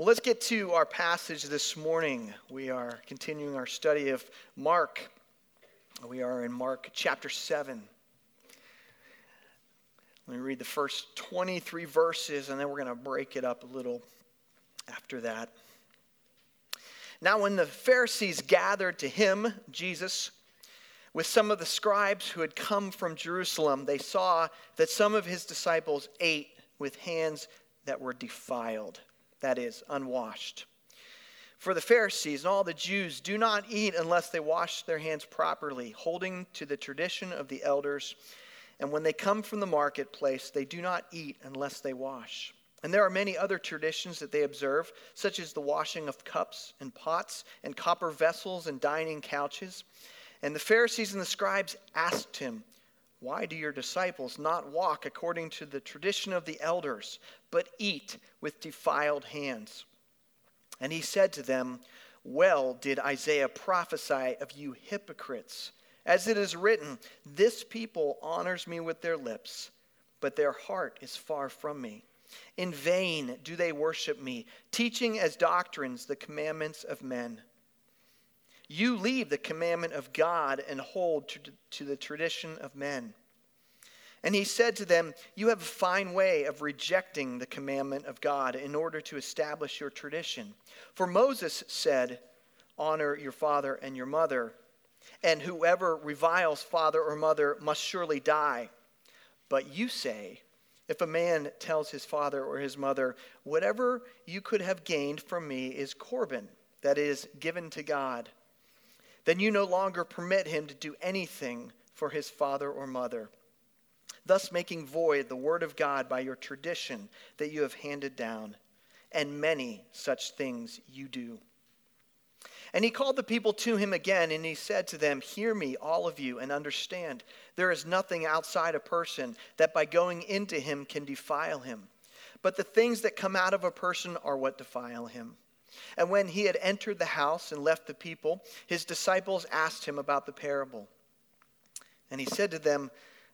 Well, let's get to our passage this morning. We are continuing our study of Mark. We are in Mark chapter 7. Let me read the first 23 verses, and then we're going to break it up a little after that. Now, when the Pharisees gathered to him, Jesus, with some of the scribes who had come from Jerusalem, they saw that some of his disciples ate with hands that were defiled that is, unwashed. For the Pharisees and all the Jews do not eat unless they wash their hands properly, holding to the tradition of the elders. And when they come from the marketplace, they do not eat unless they wash. And there are many other traditions that they observe, such as the washing of cups and pots and copper vessels and dining couches. And the Pharisees and the scribes asked him, why do your disciples not walk according to the tradition of the elders, but eat with defiled hands? And he said to them, Well did Isaiah prophesy of you hypocrites. As it is written, This people honors me with their lips, but their heart is far from me. In vain do they worship me, teaching as doctrines the commandments of men. You leave the commandment of God and hold to, the tradition of men. And he said to them, You have a fine way of rejecting the commandment of God in order to establish your tradition. For Moses said, Honor your father and your mother, and whoever reviles father or mother must surely die. But you say, if a man tells his father or his mother, Whatever you could have gained from me is Corban, that is, given to God then you no longer permit him to do anything for his father or mother, thus making void the word of God by your tradition that you have handed down. And many such things you do. And he called the people to him again, and he said to them, Hear me, all of you, and understand. There is nothing outside a person that by going into him can defile him. But the things that come out of a person are what defile him. And when he had entered the house and left the people, his disciples asked him about the parable. And he said to them,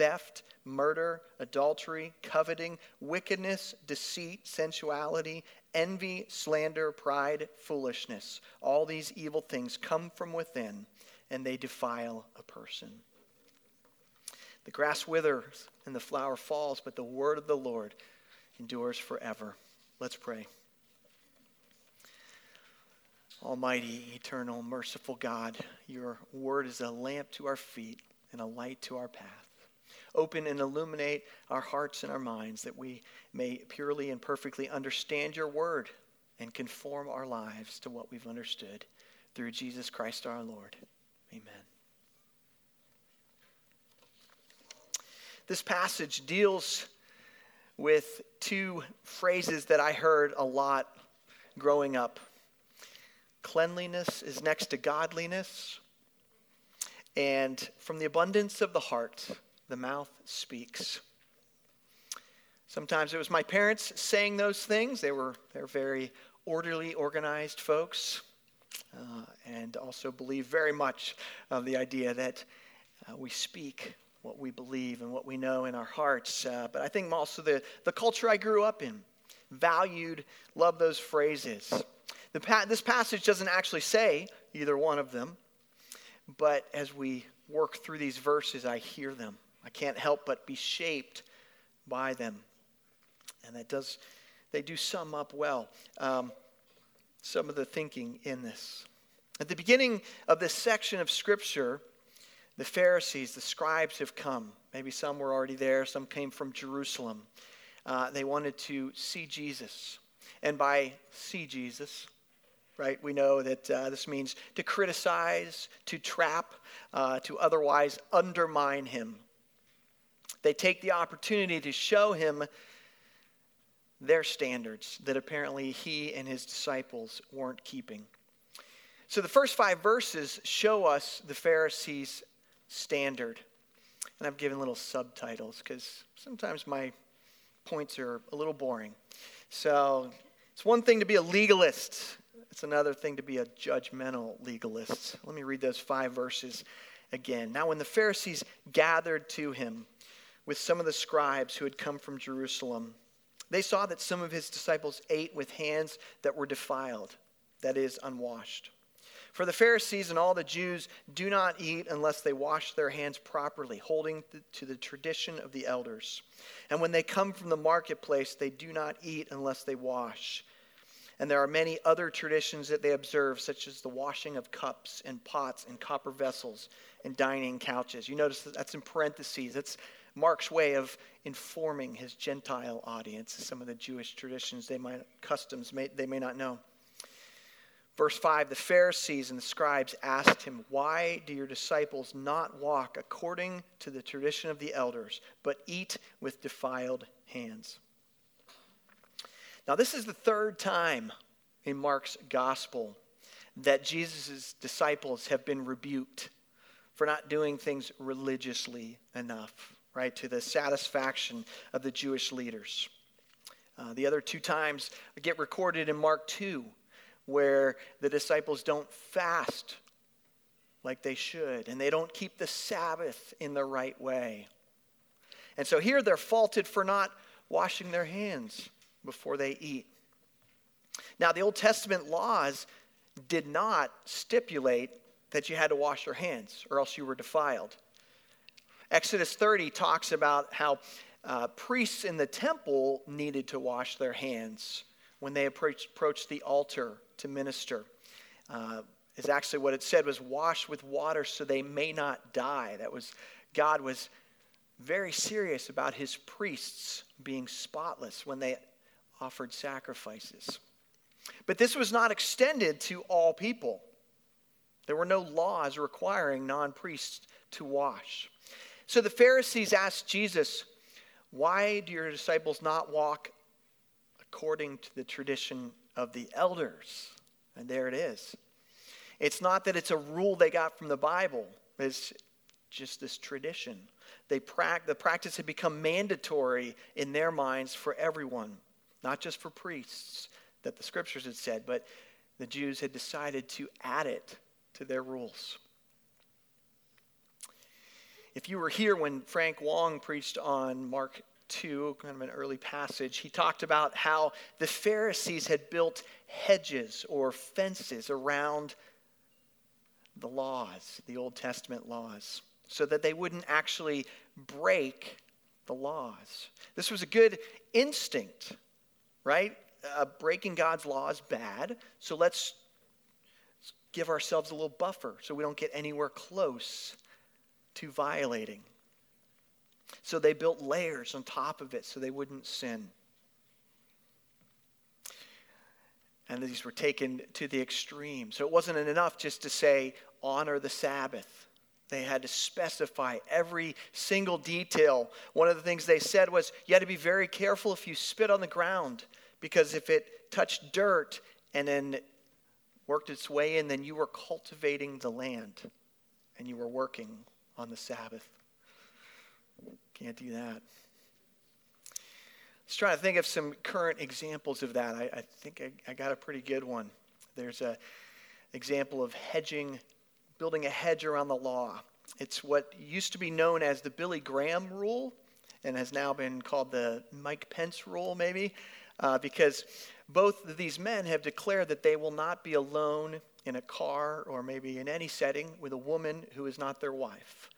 theft, murder, adultery, coveting, wickedness, deceit, sensuality, envy, slander, pride, foolishness. All these evil things come from within, and they defile a person. The grass withers and the flower falls, but the word of the Lord endures forever. Let's pray. Almighty, eternal, merciful God, your word is a lamp to our feet and a light to our path. Open and illuminate our hearts and our minds that we may purely and perfectly understand your word and conform our lives to what we've understood through Jesus Christ our Lord. Amen. This passage deals with two phrases that I heard a lot growing up Cleanliness is next to godliness. And from the abundance of the heart, the mouth speaks. Sometimes it was my parents saying those things. They were, they were very orderly, organized folks, uh, and also believe very much of the idea that uh, we speak what we believe and what we know in our hearts. Uh, but I think also the, the culture I grew up in valued, loved those phrases. The Pa- this passage doesn't actually say either one of them, but as we work through these verses, I hear them. I can't help but be shaped by them. And that does, they do sum up well um, some of the thinking in this. At the beginning of this section of Scripture, the Pharisees, the scribes have come. Maybe some were already there, some came from Jerusalem. Uh, they wanted to see Jesus. And by see Jesus, right? We know that uh, this means to criticize, to trap, uh, to otherwise undermine him. They take the opportunity to show him their standards that apparently he and his disciples weren't keeping. So the first five verses show us the Pharisees' standard. And I've given little subtitles because sometimes my points are a little boring. So it's one thing to be a legalist, it's another thing to be a judgmental legalist. Let me read those five verses again. Now, when the Pharisees gathered to him with some of the scribes who had come from Jerusalem, they saw that some of his disciples ate with hands that were defiled, that is, unwashed. For the Pharisees and all the Jews do not eat unless they wash their hands properly, holding to the tradition of the elders. And when they come from the marketplace, they do not eat unless they wash. And there are many other traditions that they observe, such as the washing of cups and pots and copper vessels and dining couches. You notice that that's in parentheses. That's Mark's way of informing his Gentile audience some of the Jewish traditions they might customs may, they may not know. Verse 5 The Pharisees and the scribes asked him, Why do your disciples not walk according to the tradition of the elders, but eat with defiled hands? Now, this is the third time in Mark's gospel that Jesus' disciples have been rebuked for not doing things religiously enough right, to the satisfaction of the Jewish leaders. Uh, the other two times get recorded in Mark 2, where the disciples don't fast like they should, and they don't keep the Sabbath in the right way. And so here they're faulted for not washing their hands before they eat. Now, the Old Testament laws did not stipulate that you had to wash your hands or else you were defiled. Exodus 30 talks about how uh, priests in the temple needed to wash their hands when they approached, approached the altar to minister. Uh, is actually what it said was wash with water so they may not die. That was God was very serious about his priests being spotless when they offered sacrifices. But this was not extended to all people. There were no laws requiring non priests to wash. So the Pharisees asked Jesus, Why do your disciples not walk according to the tradition of the elders? And there it is. It's not that it's a rule they got from the Bible, it's just this tradition. They pra- the practice had become mandatory in their minds for everyone, not just for priests, that the scriptures had said, but the Jews had decided to add it to their rules. If you were here when Frank Wong preached on Mark 2, kind of an early passage, he talked about how the Pharisees had built hedges or fences around the laws, the Old Testament laws, so that they wouldn't actually break the laws. This was a good instinct, right? Uh, breaking God's law is bad, so let's give ourselves a little buffer so we don't get anywhere close to violating. So they built layers on top of it so they wouldn't sin. And these were taken to the extreme. So it wasn't enough just to say, honor the Sabbath. They had to specify every single detail. One of the things they said was, you had to be very careful if you spit on the ground, because if it touched dirt and then worked its way in, then you were cultivating the land and you were working on the Sabbath. Can't do that. Let's try to think of some current examples of that. I, I think I, I, got a pretty good one. There's an example of hedging, building a hedge around the law. It's what used to be known as the Billy Graham rule and has now been called the Mike Pence rule, maybe, uh, because both of these men have declared that they will not be alone in a car or maybe in any setting with a woman who is not their wife.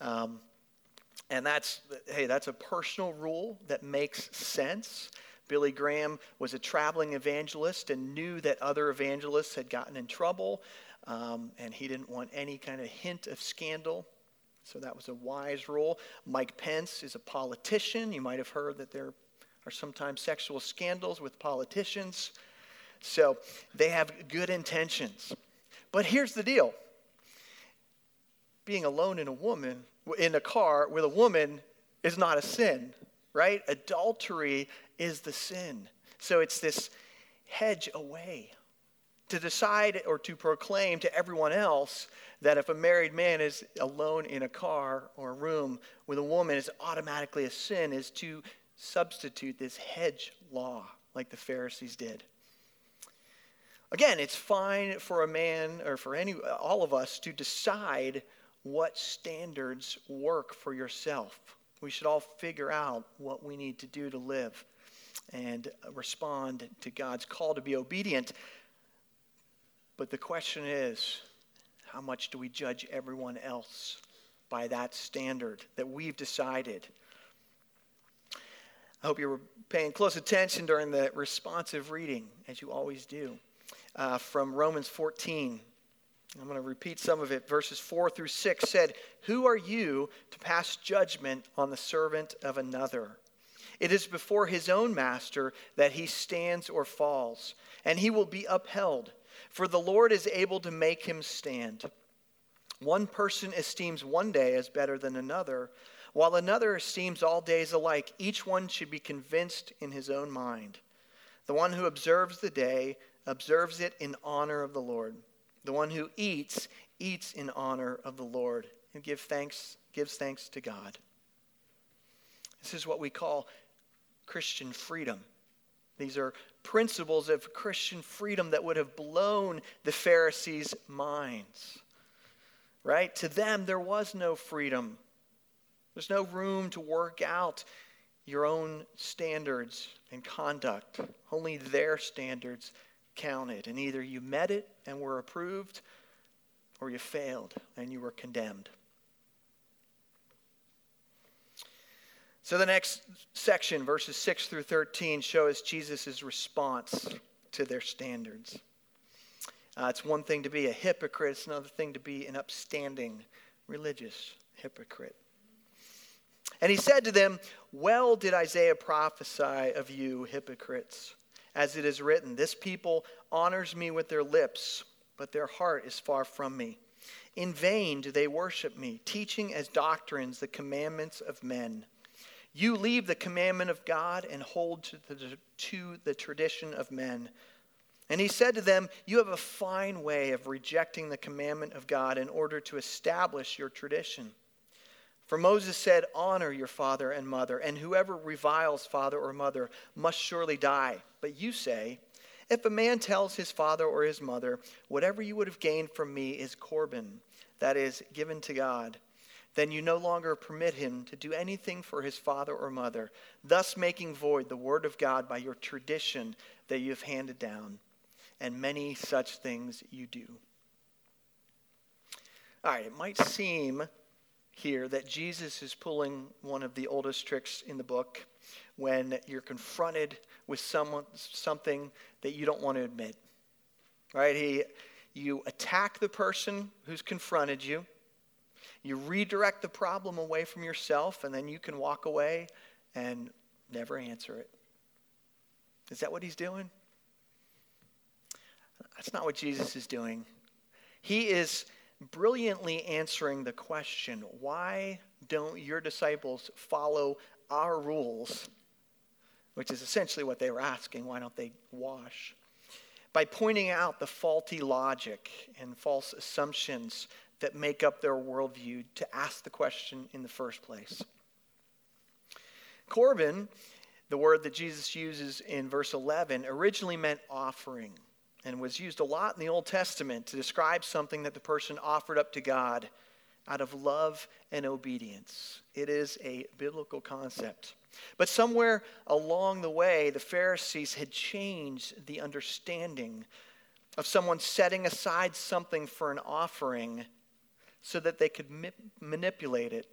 Um, and that's, hey, that's a personal rule that makes sense. Billy Graham was a traveling evangelist and knew that other evangelists had gotten in trouble, um, and he didn't want any kind of hint of scandal. So that was a wise rule. Mike Pence is a politician. You might have heard that there are sometimes sexual scandals with politicians. So they have good intentions. But here's the deal being alone in a woman, in a car with a woman, is not a sin, right? Adultery is the sin. So it's this hedge away. to decide or to proclaim to everyone else that if a married man is alone in a car or a room with a woman is automatically a sin is to substitute this hedge law like the Pharisees did. Again, it's fine for a man or for any all of us to decide what standards work for yourself. We should all figure out what we need to do to live and respond to God's call to be obedient. But the question is how much do we judge everyone else by that standard that we've decided? I hope you were paying close attention during the responsive reading, as you always do, uh, from Romans 14. I'm going to repeat some of it. Verses 4 through 6 said, Who are you to pass judgment on the servant of another? It is before his own master that he stands or falls, and he will be upheld, for the Lord is able to make him stand. One person esteems one day as better than another, while another esteems all days alike. Each one should be convinced in his own mind. The one who observes the day observes it in honor of the Lord. The one who eats, eats in honor of the Lord and give thanks, gives thanks to God. This is what we call Christian freedom. These are principles of Christian freedom that would have blown the Pharisees' minds. Right? To them, there was no freedom. There's no room to work out your own standards and conduct. Only their standards counted. And either you met it and were approved, or you failed and you were condemned. So the next section, verses 6 through 13, shows Jesus' response to their standards. Uh, it's one thing to be a hypocrite, it's another thing to be an upstanding religious hypocrite. And he said to them, Well did Isaiah prophesy of you, hypocrites as it is written, This people honors me with their lips, but their heart is far from me. In vain do they worship me, teaching as doctrines the commandments of men. You leave the commandment of God and hold to the, to the tradition of men. And he said to them, You have a fine way of rejecting the commandment of God in order to establish your tradition. For Moses said, Honor your father and mother, and whoever reviles father or mother must surely die. But you say, If a man tells his father or his mother, Whatever you would have gained from me is Corban, that is, given to God, then you no longer permit him to do anything for his father or mother, thus making void the word of God by your tradition that you have handed down. And many such things you do. All right, it might seem here that Jesus is pulling one of the oldest tricks in the book when you're confronted with someone, something that you don't want to admit. Right? He, you attack the person who's confronted you, you redirect the problem away from yourself, and then you can walk away and never answer it. Is that what he's doing? That's not what Jesus is doing. He is brilliantly answering the question why don't your disciples follow our rules? Which is essentially what they were asking. Why don't they wash? By pointing out the faulty logic and false assumptions that make up their worldview to ask the question in the first place. Corban, the word that Jesus uses in verse 11, originally meant offering and was used a lot in the Old Testament to describe something that the person offered up to God out of love and obedience. It is a biblical concept. But somewhere along the way, the Pharisees had changed the understanding of someone setting aside something for an offering so that they could ma- manipulate it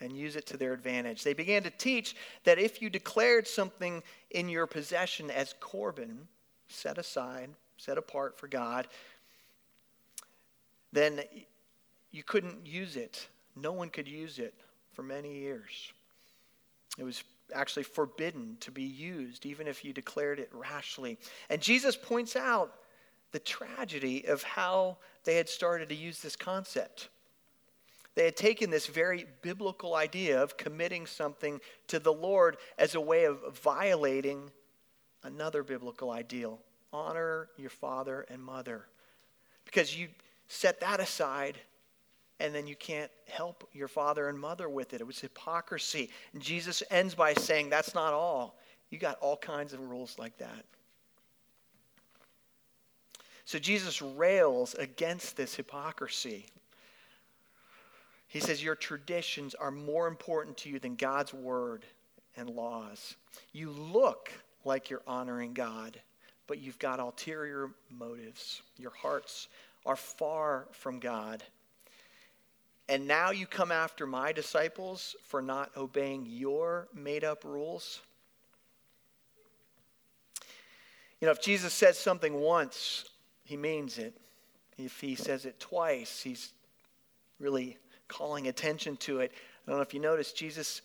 and use it to their advantage. They began to teach that if you declared something in your possession as Corban, set aside set apart for God, then you couldn't use it. No one could use it for many years. It was actually forbidden to be used, even if you declared it rashly. And Jesus points out the tragedy of how they had started to use this concept. They had taken this very biblical idea of committing something to the Lord as a way of violating another biblical ideal honor your father and mother. Because you set that aside and then you can't help your father and mother with it. It was hypocrisy. And Jesus ends by saying, That's not all. You got all kinds of rules like that. So Jesus rails against this hypocrisy. He says, Your traditions are more important to you than God's word and laws. You look like you're honoring God, but you've got ulterior motives. Your hearts are far from God. And now you come after my disciples for not obeying your made up rules? You know, if Jesus says something once, he means it. If he says it twice, he's really calling attention to it. I don't know if you noticed, Jesus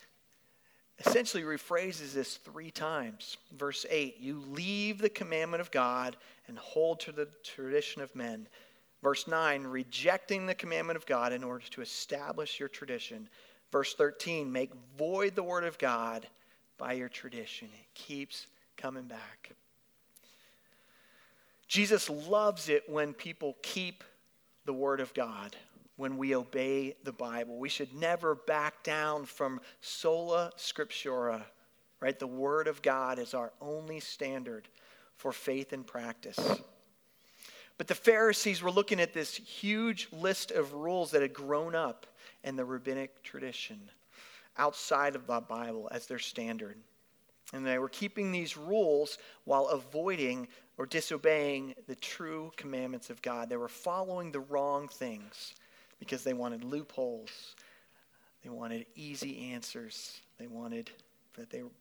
essentially rephrases this three times. Verse 8 You leave the commandment of God and hold to the tradition of men. Verse 9, rejecting the commandment of God in order to establish your tradition. Verse 13, make void the word of God by your tradition. It keeps coming back. Jesus loves it when people keep the word of God, when we obey the Bible. We should never back down from sola scriptura, right? The word of God is our only standard for faith and practice. But the Pharisees were looking at this huge list of rules that had grown up in the rabbinic tradition outside of the Bible as their standard. And they were keeping these rules while avoiding or disobeying the true commandments of God. They were following the wrong things because they wanted loopholes. They wanted easy answers. They wanted that they were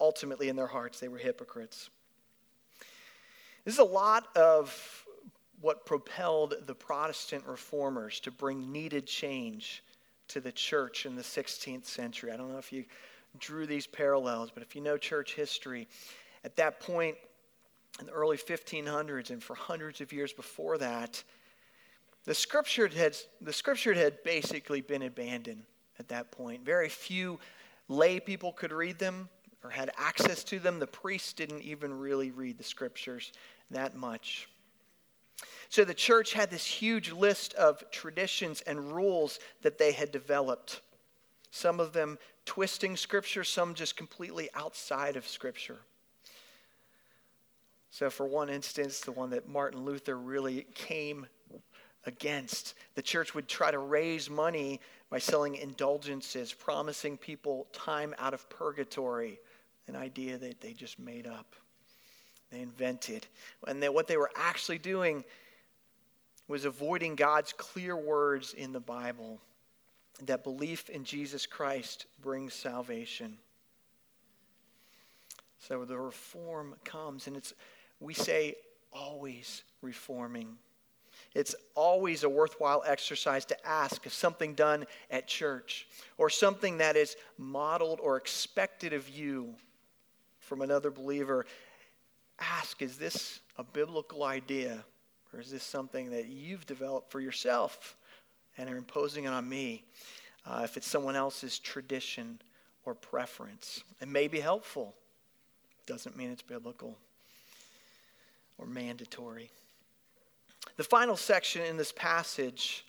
ultimately in their hearts they were hypocrites. This is a lot of what propelled the Protestant reformers to bring needed change to the church in the 16th century. I don't know if you drew these parallels, but if you know church history, at that point in the early 1500s and for hundreds of years before that, the scripture had, the scripture had basically been abandoned at that point. Very few lay people could read them or had access to them. The priests didn't even really read the scriptures that much. So the church had this huge list of traditions and rules that they had developed. Some of them twisting Scripture, some just completely outside of Scripture. So, for one instance, the one that Martin Luther really came against, the church would try to raise money by selling indulgences, promising people time out of purgatory, an idea that they just made up, they invented. And that what they were actually doing was avoiding God's clear words in the Bible that belief in Jesus Christ brings salvation. So the reform comes, and it's, we say, always reforming. It's always a worthwhile exercise to ask if something done at church or something that is modeled or expected of you from another believer. Ask, is this a biblical idea? Or is this something that you've developed for yourself and are imposing it on me? Uh, if it's someone else's tradition or preference, it may be helpful. Doesn't mean it's biblical or mandatory. The final section in this passage,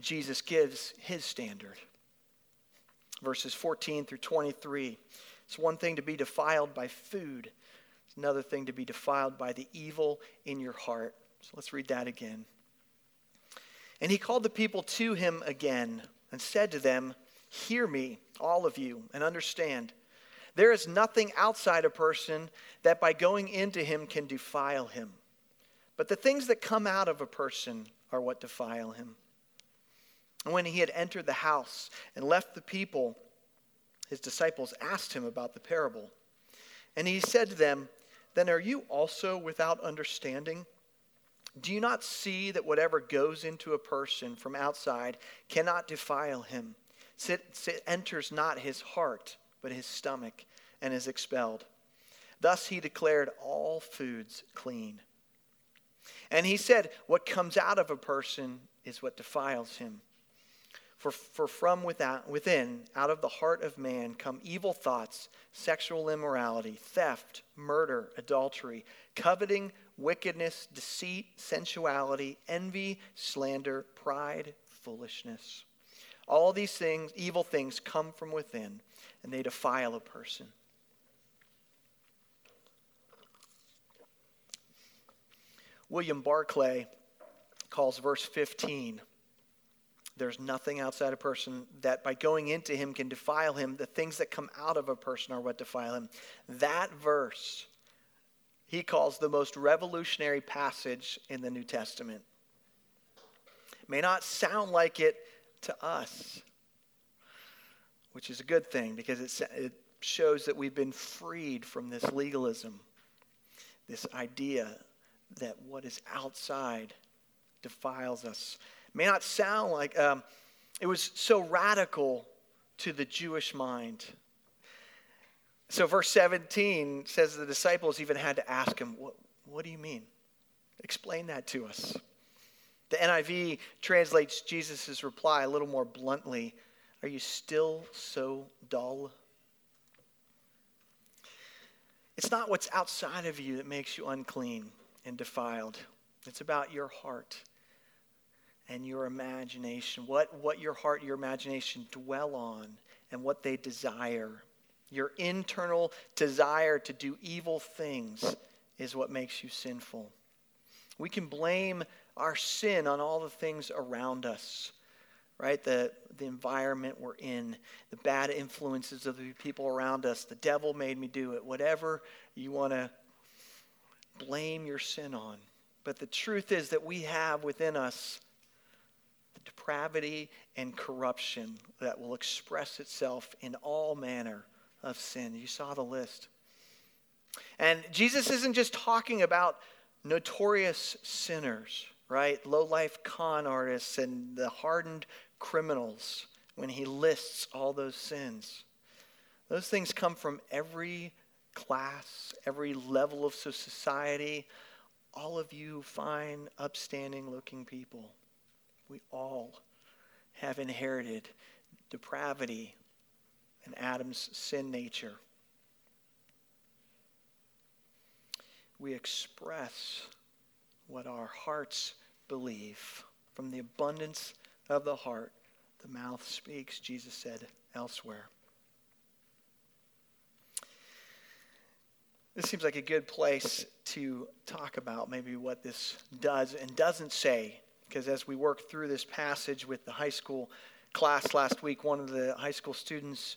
Jesus gives his standard. Verses 14 through 23. It's one thing to be defiled by food, it's another thing to be defiled by the evil in your heart. So let's read that again. And he called the people to him again and said to them, Hear me, all of you, and understand. There is nothing outside a person that by going into him can defile him. But the things that come out of a person are what defile him. And when he had entered the house and left the people, his disciples asked him about the parable. And he said to them, Then are you also without understanding? Do you not see that whatever goes into a person from outside cannot defile him? It enters not his heart, but his stomach, and is expelled. Thus he declared all foods clean. And he said, What comes out of a person is what defiles him. For, for from without, within, out of the heart of man, come evil thoughts, sexual immorality, theft, murder, adultery, coveting wickedness, deceit, sensuality, envy, slander, pride, foolishness. All these things, evil things, come from within, and they defile a person. William Barclay calls verse 15 there's nothing outside a person that by going into him can defile him. The things that come out of a person are what defile him. That verse he calls the most revolutionary passage in the New Testament. may not sound like it to us, which is a good thing because it, it shows that we've been freed from this legalism, this idea that what is outside defiles us. May not sound like um, it was so radical to the Jewish mind. So, verse 17 says the disciples even had to ask him, What, what do you mean? Explain that to us. The NIV translates Jesus' reply a little more bluntly Are you still so dull? It's not what's outside of you that makes you unclean and defiled, it's about your heart and your imagination, what, what your heart your imagination dwell on, and what they desire. Your internal desire to do evil things is what makes you sinful. We can blame our sin on all the things around us, right? The, the environment we're in, the bad influences of the people around us. The devil made me do it. Whatever you want to blame your sin on. But the truth is that we have within us the depravity and corruption that will express itself in all manner of sin. You saw the list. And Jesus isn't just talking about notorious sinners, right? Low life con artists and the hardened criminals when he lists all those sins. Those things come from every class, every level of society. All of you fine, upstanding looking people. We all have inherited depravity and Adam's sin nature. We express what our hearts believe. From the abundance of the heart, the mouth speaks, Jesus said elsewhere. This seems like a good place to talk about maybe what this does and doesn't say because as we work through this passage with the high school class last week, one of the high school students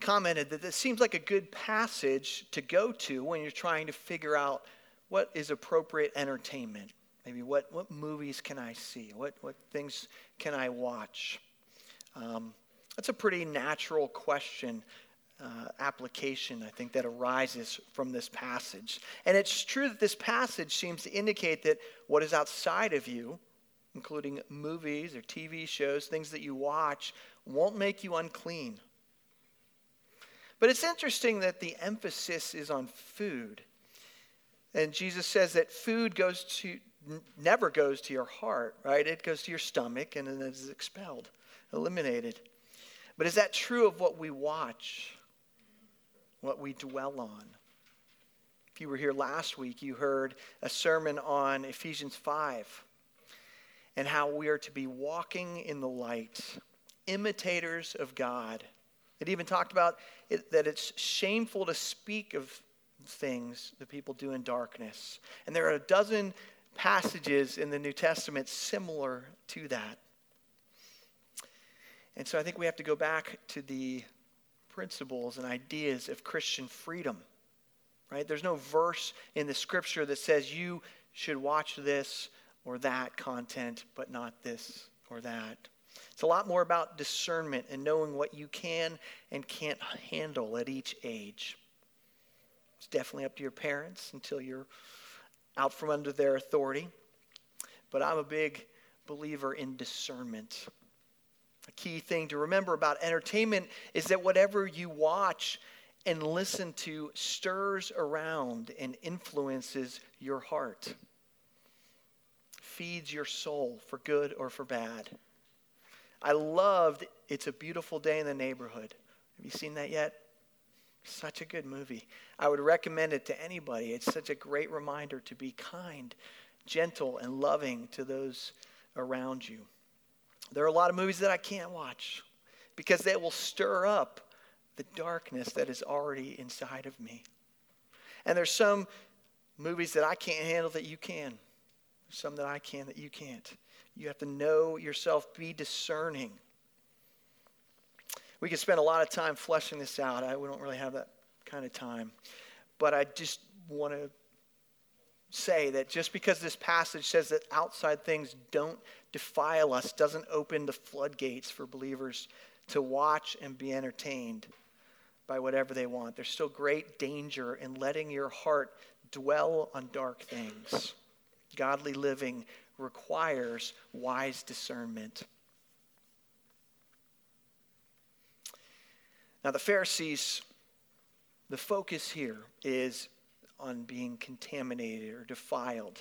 commented that this seems like a good passage to go to when you're trying to figure out what is appropriate entertainment. Maybe what, what movies can I see? What, what things can I watch? Um, that's a pretty natural question uh, application, I think, that arises from this passage. And it's true that this passage seems to indicate that what is outside of you, including movies or TV shows, things that you watch, won't make you unclean. But it's interesting that the emphasis is on food. And Jesus says that food goes to never goes to your heart, right? It goes to your stomach and then it is expelled, eliminated. But is that true of what we watch? what we dwell on. If you were here last week, you heard a sermon on Ephesians 5 and how we are to be walking in the light, imitators of God. It even talked about it, that it's shameful to speak of things that people do in darkness. And there are a dozen passages in the New Testament similar to that. And so I think we have to go back to the principles and ideas of Christian freedom. Right? There's no verse in the scripture that says you should watch this or that content, but not this or that. It's a lot more about discernment and knowing what you can and can't handle at each age. It's definitely up to your parents until you're out from under their authority. But I'm a big believer in discernment. A key thing to remember about entertainment is that whatever you watch and listen to stirs around and influences your heart, feeds your soul for good or for bad. I loved It's a Beautiful Day in the Neighborhood. Have you seen that yet? Such a good movie. I would recommend it to anybody. It's such a great reminder to be kind, gentle, and loving to those around you. There are a lot of movies that I can't watch because they will stir up the darkness that is already inside of me. And there's some movies that I can't handle that you can. Some that I can that you can't. You have to know yourself, be discerning. We could spend a lot of time fleshing this out. I, we don't really have that kind of time. But I just want to say that just because this passage says that outside things don't defile us doesn't open the floodgates for believers to watch and be entertained by whatever they want. There's still great danger in letting your heart dwell on dark things. Godly living requires wise discernment. Now, the Pharisees, the focus here is on being contaminated or defiled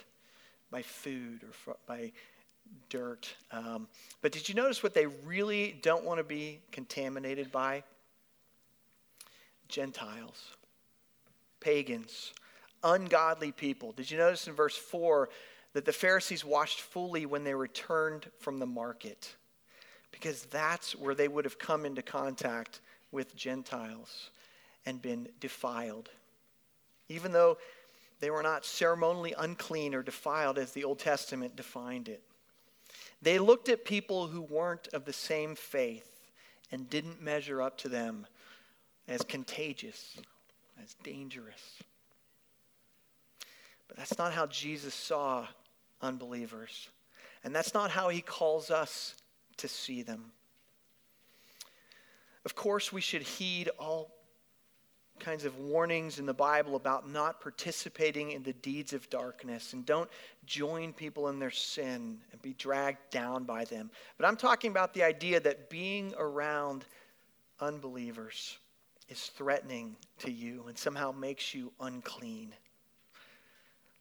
by food or by dirt. Um, but did you notice what they really don't want to be contaminated by? Gentiles, pagans, ungodly people. Did you notice in verse 4 that the Pharisees washed fully when they returned from the market? Because that's where they would have come into contact with Gentiles and been defiled. Even though they were not ceremonially unclean or defiled as the Old Testament defined it. They looked at people who weren't of the same faith and didn't measure up to them as contagious, as dangerous. But that's not how Jesus saw unbelievers. And that's not how he calls us to see them. Of course, we should heed all kinds of warnings in the Bible about not participating in the deeds of darkness and don't join people in their sin and be dragged down by them. But I'm talking about the idea that being around unbelievers is threatening to you and somehow makes you unclean.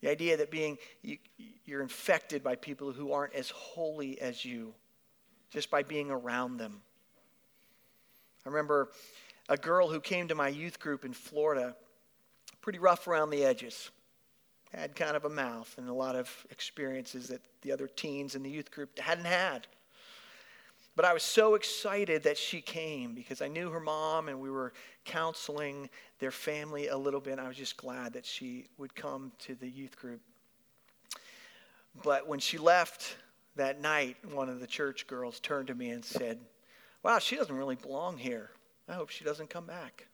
The idea that being you, you're infected by people who aren't as holy as you just by being around them. I remember a girl who came to my youth group in Florida, pretty rough around the edges, had kind of a mouth and a lot of experiences that the other teens in the youth group hadn't had. But I was so excited that she came because I knew her mom and we were counseling their family a little bit. I was just glad that she would come to the youth group. But when she left that night, one of the church girls turned to me and said, Wow, she doesn't really belong here. I hope she doesn't come back.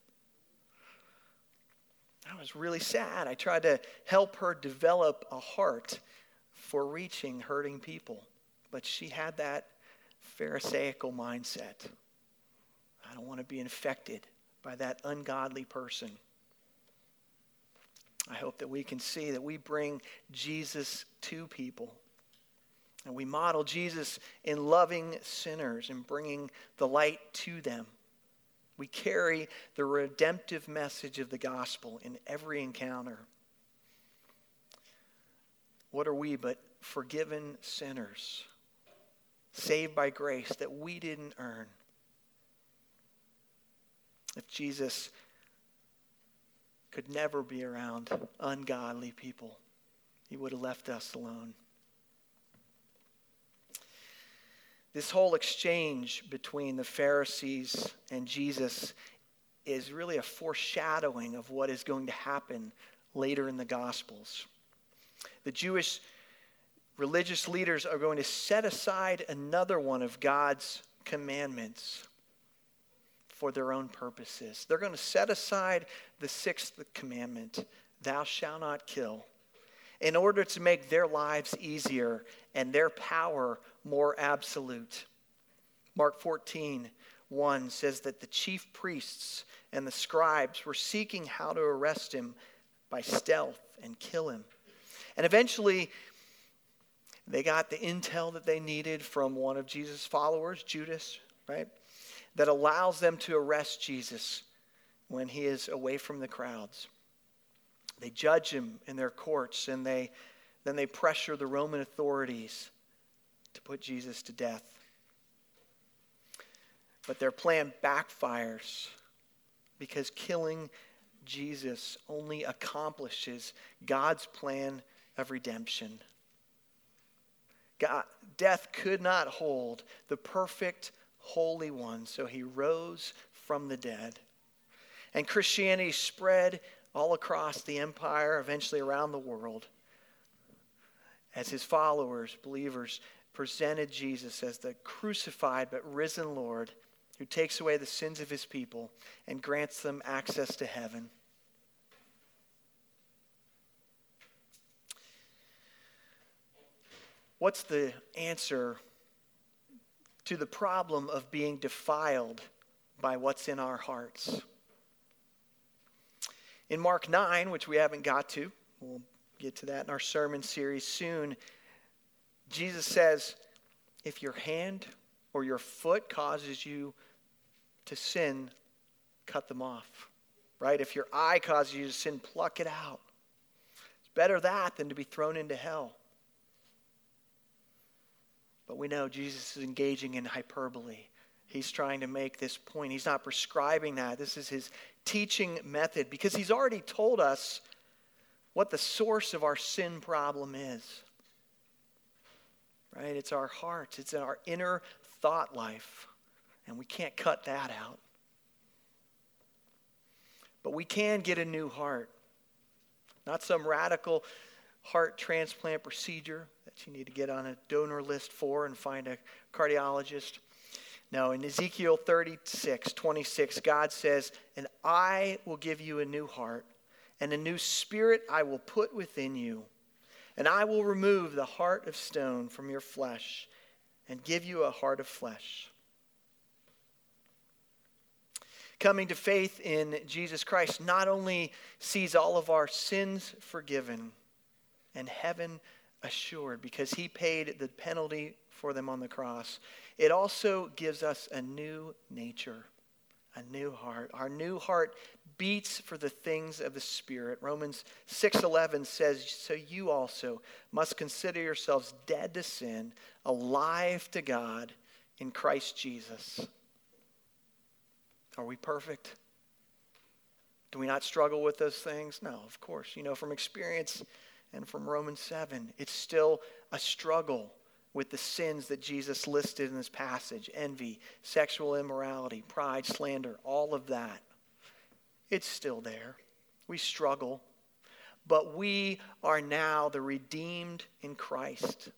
I was really sad. I tried to help her develop a heart for reaching hurting people, but she had that Pharisaical mindset. I don't want to be infected by that ungodly person. I hope that we can see that we bring Jesus to people. And we model Jesus in loving sinners and bringing the light to them. We carry the redemptive message of the gospel in every encounter. What are we but forgiven sinners, saved by grace that we didn't earn? If Jesus could never be around ungodly people, he would have left us alone. This whole exchange between the Pharisees and Jesus is really a foreshadowing of what is going to happen later in the Gospels. The Jewish religious leaders are going to set aside another one of God's commandments for their own purposes. They're going to set aside the sixth commandment, thou shalt not kill, in order to make their lives easier and their power more absolute. Mark 14, 1 says that the chief priests and the scribes were seeking how to arrest him by stealth and kill him. And eventually, they got the intel that they needed from one of Jesus' followers, Judas, right? That allows them to arrest Jesus when he is away from the crowds. They judge him in their courts and they then they pressure the Roman authorities to put Jesus to death. But their plan backfires because killing Jesus only accomplishes God's plan of redemption. God, death could not hold the perfect Holy One, so he rose from the dead. And Christianity spread all across the empire, eventually around the world, as his followers, believers, presented Jesus as the crucified but risen Lord who takes away the sins of his people and grants them access to heaven. What's the answer to the problem of being defiled by what's in our hearts? In Mark 9, which we haven't got to, we'll get to that in our sermon series soon, Jesus says, if your hand or your foot causes you to sin, cut them off. Right? If your eye causes you to sin, pluck it out. It's better that than to be thrown into hell. But we know Jesus is engaging in hyperbole. He's trying to make this point. He's not prescribing that. This is his teaching method because he's already told us what the source of our sin problem is. Right? It's our hearts, it's in our inner thought life. And we can't cut that out. But we can get a new heart. Not some radical heart transplant procedure that you need to get on a donor list for and find a cardiologist. Now, in Ezekiel 36, 26, God says, And I will give you a new heart, and a new spirit I will put within you. And I will remove the heart of stone from your flesh and give you a heart of flesh. Coming to faith in Jesus Christ not only sees all of our sins forgiven and heaven assured because he paid the penalty for them on the cross. It also gives us a new nature, a new heart. Our new heart beats for the things of the spirit. Romans 6:11 says, "So you also must consider yourselves dead to sin, alive to God in Christ Jesus." Are we perfect? Do we not struggle with those things? No, of course. You know from experience and from Romans 7. It's still a struggle with the sins that Jesus listed in this passage envy, sexual immorality, pride, slander, all of that. It's still there. We struggle. But we are now the redeemed in Christ.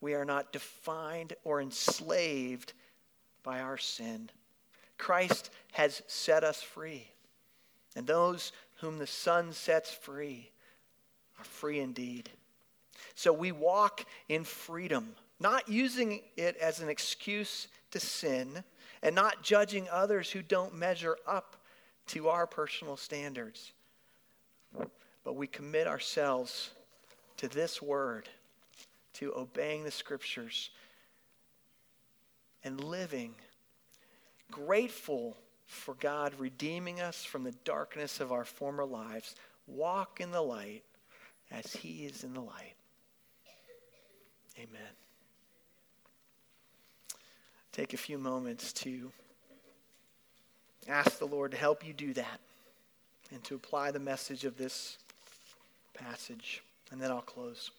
We are not defined or enslaved by our sin. Christ has set us free. And those whom the Son sets free free indeed. So we walk in freedom, not using it as an excuse to sin and not judging others who don't measure up to our personal standards. But we commit ourselves to this word, to obeying the scriptures and living grateful for God redeeming us from the darkness of our former lives. Walk in the light as he is in the light. Amen. Take a few moments to ask the Lord to help you do that and to apply the message of this passage. And then I'll close.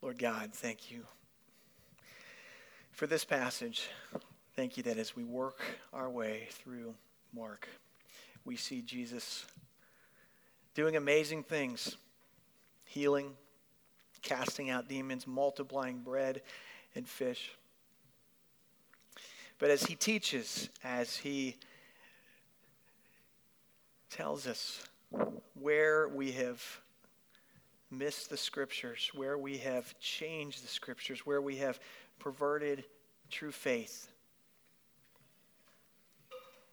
Lord God, thank you for this passage. Thank you that as we work our way through Mark, we see Jesus doing amazing things healing, casting out demons, multiplying bread and fish. But as he teaches, as he tells us where we have missed the scriptures, where we have changed the scriptures, where we have perverted true faith.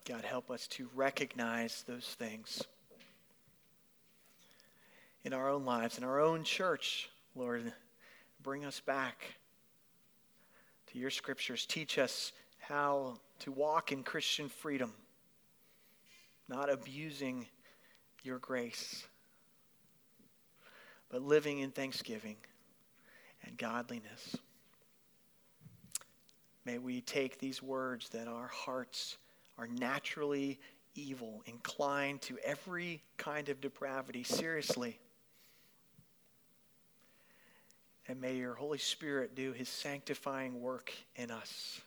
God, help us to recognize those things in our own lives, in our own church, Lord, bring us back to your scriptures. Teach us how to walk in Christian freedom, not abusing your grace, but living in thanksgiving and godliness. May we take these words that our hearts are naturally evil, inclined to every kind of depravity, seriously. And may your Holy Spirit do his sanctifying work in us.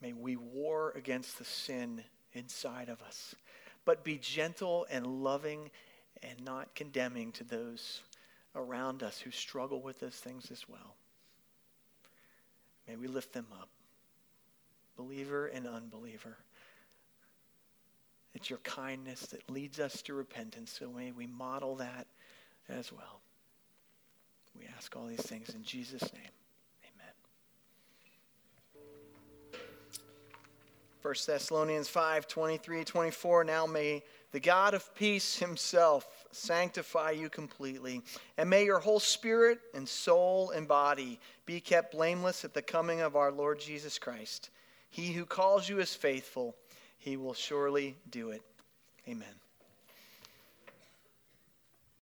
May we war against the sin inside of us, but be gentle and loving and not condemning to those around us who struggle with those things as well. May we lift them up, believer and unbeliever. It's your kindness that leads us to repentance, so may we model that as well. We ask all these things in Jesus' name. Amen. 1 Thessalonians 5 23 24. Now may the God of peace himself sanctify you completely, and may your whole spirit and soul and body be kept blameless at the coming of our Lord Jesus Christ. He who calls you is faithful, he will surely do it. Amen.